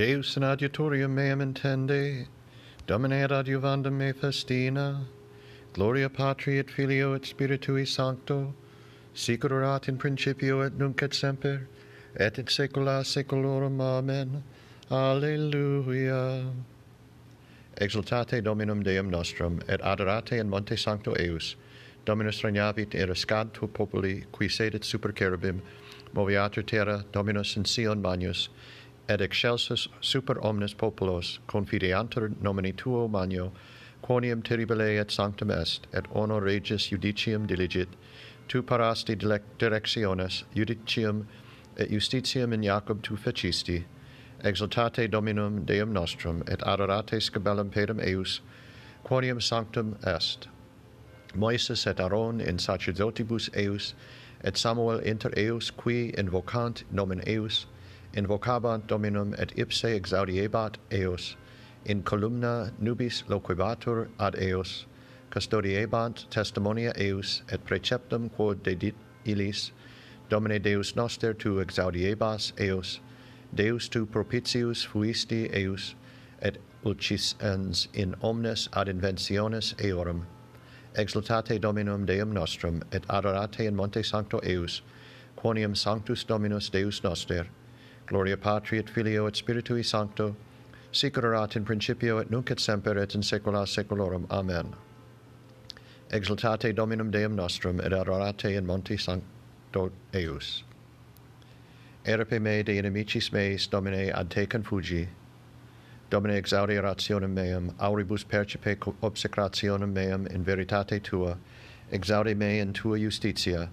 Deus in adiutorium meam intende, Domine ad adiuvandum me festina, Gloria Patri et Filio et Spiritui Sancto, sicur erat in principio et nunc et semper, et in saecula saeculorum. Amen. Alleluia. Exultate Dominum Deum nostrum, et adorate in Monte Sancto Eus, Dominus regnavit eriscad tu populi, qui sedit super cherubim, moviatur terra, Dominus in Sion magnus, et excelsus super omnes populos confideantur nomini tuo magno quonium terribile et sanctum est et honor regis judicium diligit tu parasti directiones judicium et justitiam in Jacob tu fecisti exultate dominum deum nostrum et adorate scabellum pedum eius quonium sanctum est. Moises et Aaron in sacerdotibus eius et Samuel inter eius qui invocant nomen eius invocabat Dominum et ipse exaudiebat eos, in columna nubis loquibatur ad eos, custodiebant testimonia eus et preceptum quod dedit illis, Domine Deus noster tu exaudiebas eos, Deus tu propitius fuisti eus, et ulcisens in omnes ad inventiones eorum. Exultate Dominum Deum nostrum, et adorate in monte sancto eus, quonium sanctus Dominus Deus noster, Gloria Patri et Filio et Spiritui Sancto, sic erat in principio et nunc et semper et in saecula saeculorum. Amen. Exultate Dominum Deum nostrum et adorate in monte sancto eius. Erepe me de inimicis meis, Domine, ad te confugi. Domine, exaudi rationem meum, auribus percipe obsecrationem meum in veritate tua, exaudi me in tua justitia,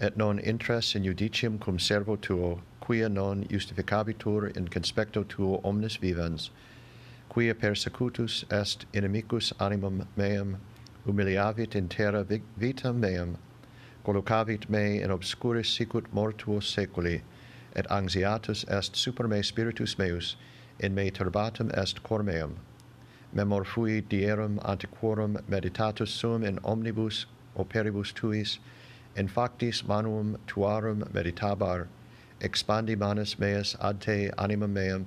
et non intras in judicium cum servo tuo, quia non justificabitur in conspecto tuo omnes vivens, quia persecutus est inimicus animum meam, humiliavit in terra vitam meam, collocavit me in obscuris sicut mortuo seculi, et anxiatus est super me spiritus meus, in me turbatum est cor meum. Memor fui dierum antiquorum meditatus sum in omnibus operibus tuis, in factis manuum tuarum meditabar, expandi manus meas ad te anima meam,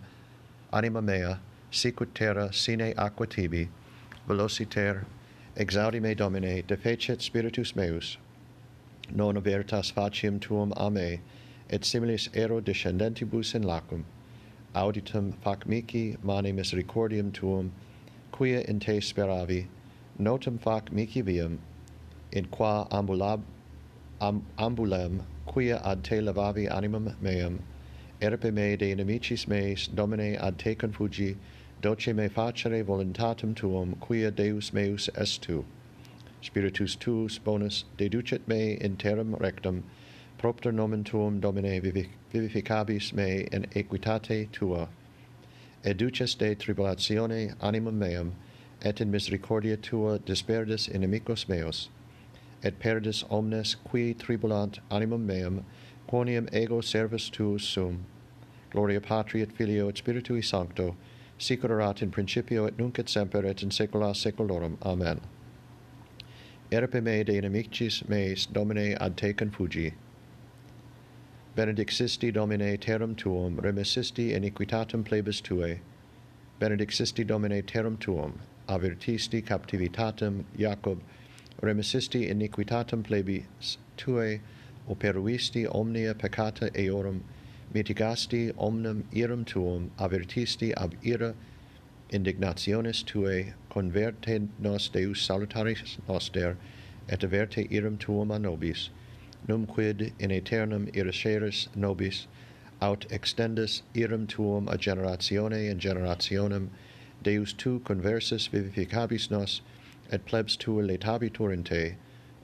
anima mea, sicut terra sine aqua tibi, velociter, exaudi me Domine, defecet spiritus meus, non avertas faciem tuum a me, et similis ero descendentibus in lacum, auditum fac mici mani misericordium tuum, quia in te speravi, notum fac mici viam, in qua ambulab am ambulem quia ad te levavi animam meam erpe me de inimicis meis domine ad te confugi doce me facere voluntatem tuum quia deus meus est tu. Spiritus tuus bonus deducet me in terram rectum propter nomen tuum domine vivificabis me in equitate tua. Educes de tribulatione animam meam et in misericordia tua disperdis inimicos meos et perdis omnes qui tribulant animum meum, quoniam ego servus tuus sum. Gloria Patri et Filio et Spiritui Sancto, sic erat in principio et nunc et semper et in saecula saeculorum. Amen. Erpe me de inimicis meis, Domine, ad te confugi. Benedixisti, Domine, terram tuum, remissisti iniquitatem plebis tuae. Benedixisti, Domine, terram tuum, avertisti captivitatem Jacob, remissisti iniquitatem plebis tuae operuisti omnia peccata eorum mitigasti omnem iram tuum avertisti ab ira indignationes tuae converte nos Deus salutaris noster et averte iram tuum a nobis num quid in aeternum irasceris nobis aut extendis iram tuum a generatione in generationem Deus tu conversus vivificabis nos et plebs tua letabitur in te,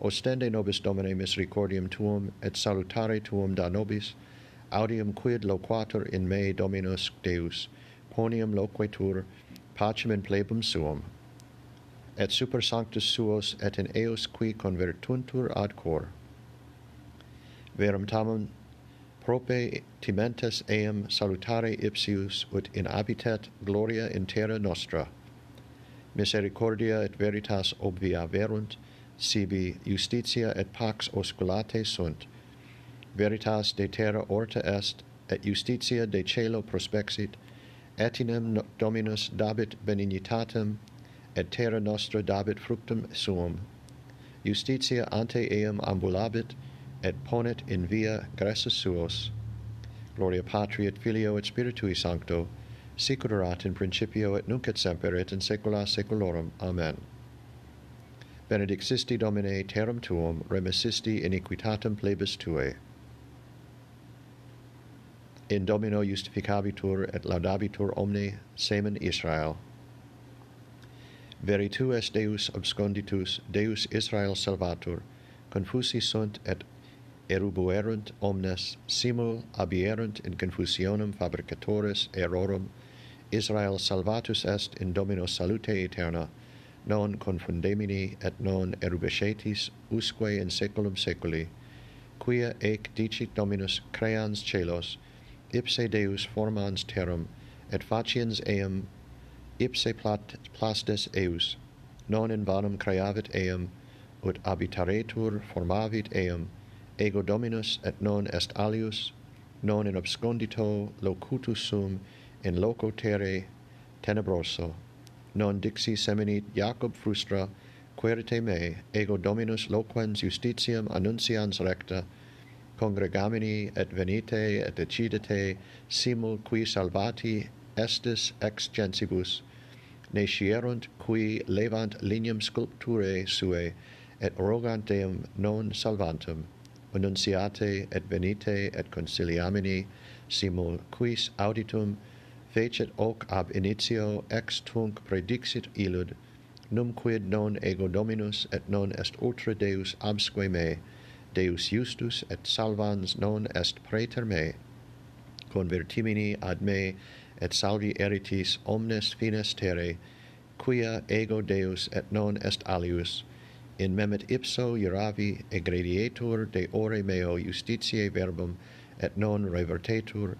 ostende nobis Domine misericordium tuum, et salutare tuum da nobis, audium quid loquatur in me Dominus Deus, quonium loquetur, pacem in plebum suum, et super sanctus suos et in eos qui convertuntur ad cor. Verum tamen prope timentes eam salutare ipsius ut in habitat gloria in terra nostra. Misericordia et veritas obvia verunt, sibi justitia et pax osculate sunt. Veritas de terra orta est, et justitia de celo prospexit, etinem Dominus dabit benignitatem, et terra nostra dabit fructum suum. Justitia ante eam ambulabit, et ponet in via graces suos. Gloria Patri et Filio et Spiritui Sancto, sicurat in principio et nunc et semper et in saecula saeculorum. Amen. Benedixisti Domine terram tuum, remissisti iniquitatem plebis tuae. In Domino justificabitur et laudabitur omne semen Israel. Veritu est Deus absconditus, Deus Israel salvatur, confusi sunt et erubuerunt omnes, simul abierunt in confusionem fabricatores errorum Israel salvatus est in Domino salute eterna, non confundemini et non erubescetis usque in saeculum saeculi, quia ec dicit Dominus creans celos, ipse Deus formans terram, et faciens eam, ipse plat, plastes eus, non in vanum creavit eam, ut habitaretur formavit eam, ego Dominus et non est alius, non in obscondito locutus sum, in loco terre tenebroso, non dixi seminit Jacob frustra, querite me, ego Dominus loquens justitiam annuncians recta, congregamini et venite et decidete simul qui salvati estis ex gensibus, ne scierunt qui levant lignum sculpturae suae, et rogant Deum non salvantum, annunciate et venite et conciliamini, simul quis auditum fecit hoc ab initio ex tunc predixit illud, num quid non ego dominus et non est ultra Deus absque me, Deus justus et salvans non est praeter me, convertimini ad me et salvi eritis omnes fines terre, quia ego Deus et non est alius, in memet ipso iuravi egredietur de ore meo justitiae verbum, et non revertetur,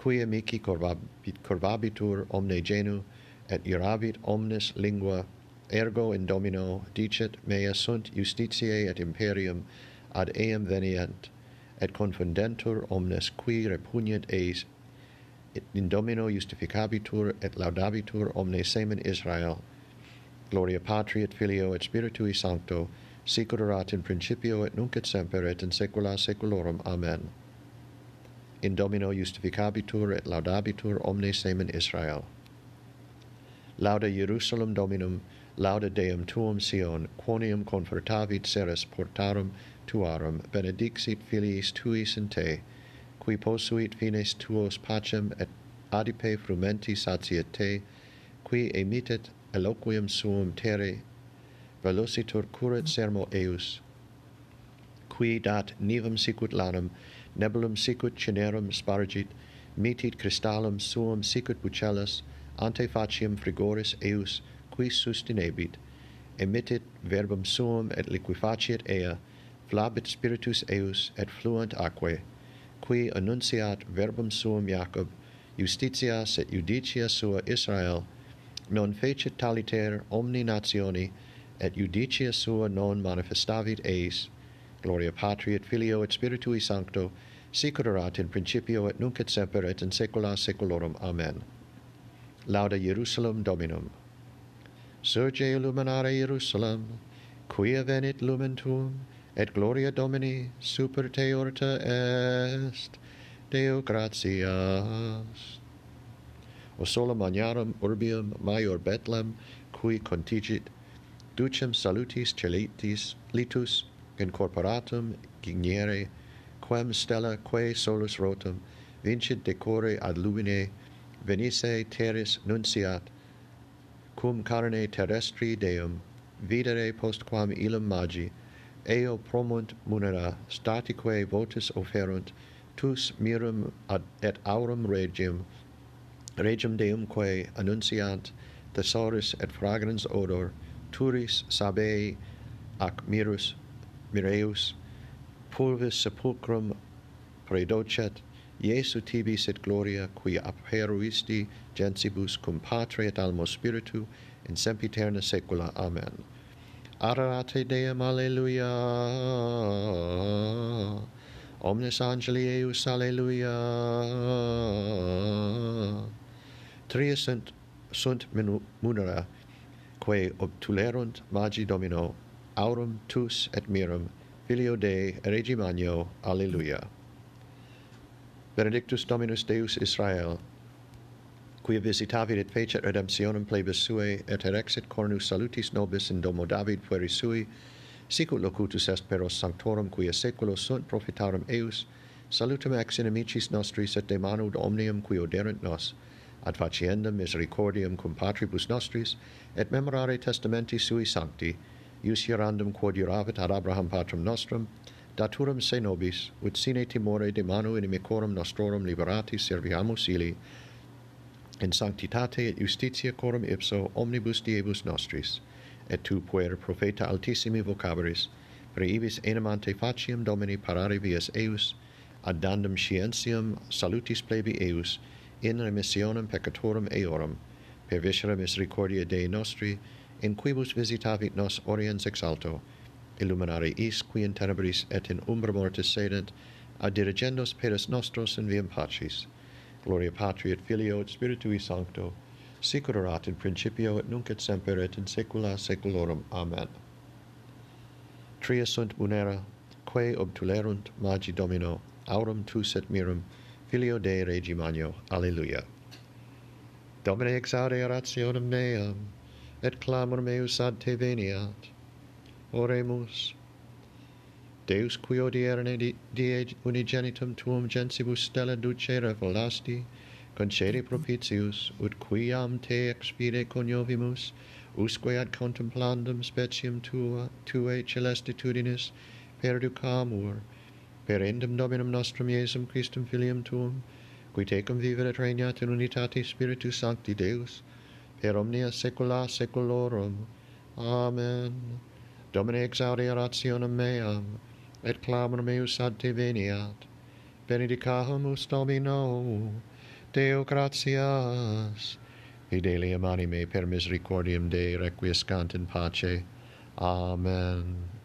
qui amici corvabit, corvabitur omne genu, et iravit omnes lingua, ergo in domino, dicet mea sunt justitiae et imperium, ad eam venient, et confundentur omnes qui repugnant eis, et in domino justificabitur et laudabitur omne semen Israel. Gloria Patri et Filio et Spiritui Sancto, sic erat in principio et nunc et semper et in saecula saeculorum. Amen in domino justificabitur et laudabitur omne semen Israel. Lauda Jerusalem Dominum, lauda Deum tuum Sion, quonium confortavit seres portarum tuarum, benedixit filiis tuis in te, qui posuit fines tuos pacem et adipe frumenti satiete, qui emitet eloquium suum terre, velocitur curet sermo eius, qui dat nivum sicut lanum, nebulum sicut cinerum spargit, mitit crystallum suum sicut pucellus, ante faciem frigoris eius, qui sustinebit, emitit verbum suum et liquefaciet ea, flabit spiritus eius et fluent aquae, qui annunciat verbum suum Jacob, justitias et judicia sua Israel, non fecit taliter omni nationi, et judicia sua non manifestavit eis, Gloria Patri et Filio et Spiritui Sancto, sic in principio et nunc et semper et in saecula saeculorum. Amen. Lauda Jerusalem Dominum. Surge illuminare Jerusalem, quia venit lumen tuum, et gloria Domini super te orta est, Deo gratias. O sola magnarum urbium maior Bethlehem, cui contigit, ducem salutis celitis litus, incorporatum gignere quem stella quae solus rotum vincit decore ad lumine venisse terris nunciat cum carne terrestri deum videre postquam illum magi eo promunt munera statique votis offerunt tus mirum ad, et aurum regium regium deumque annunciant thesaurus et fragrans odor turis sabei ac mirus Mireus, pulvis sepulcrum predocet, Iesu tibi sit gloria, qui aperuisti gensibus cum patre et almo spiritu, in sempiterna saecula. Amen. Adorate Deum, Alleluia. Omnes angeli eius, Alleluia. Tria sunt, sunt munera, quae obtulerunt magi domino, aurum tus et mirum, Filio Dei, Regi Magno, Alleluia. Benedictus Dominus Deus Israel, quia visitavit et fecit redemptionem plebis suae, et erexit cornus salutis nobis in domo David pueri sui, sicut locutus est per os sanctorum quia seculos sunt profitarum eius, salutum ex inimicis nostris et de manu omnium qui oderent nos, ad faciendam misericordiam cum patribus nostris, et memorare testamenti sui sancti, ius hierandum quod iravit ad Abraham patrum nostrum, daturum se nobis, ut sine timore de manu inimicorum nostrorum liberati serviamus ili, in sanctitate et justitia corum ipso omnibus diebus nostris, et tu puer profeta altissimi vocabaris, preibis enim ante faciam domini parare vias eius, ad dandum scientiam salutis plebi eius, in remissionem peccatorum eorum, per viscera misericordia Dei nostri, in quibus visitavit nos oriens ex alto, illuminare is qui in tenebris et in umbra mortis sedent, ad dirigendos peris nostros in viam pacis. Gloria Patri et Filio et Spiritui Sancto, sicur erat in principio et nunc et semper et in saecula saeculorum. Amen. Tria sunt munera, quae obtulerunt magi Domino, aurum tus et mirum, Filio Dei Regi Magno. Alleluia. Domine exaudi rationem meam et clamor meus ad te veniat. Oremus. Deus qui odierne die unigenitum tuum gensibus stella ducere volasti, concede propitius, ut quiam te expide coniovimus, usque ad contemplandum speciem tua, tuae celestitudinis perducamur, per endum Dominum nostrum Iesum Christum filium tuum, qui tecum vivere regnat in unitate Spiritus Sancti Deus, per omnia saecula saeculorum. Amen. Domine exaudi orationem meam, et clamor meus ad te veniat. Benedicamus Domino, Deo gratias. Fidelium anime per misericordiam Dei requiescant in pace. Amen.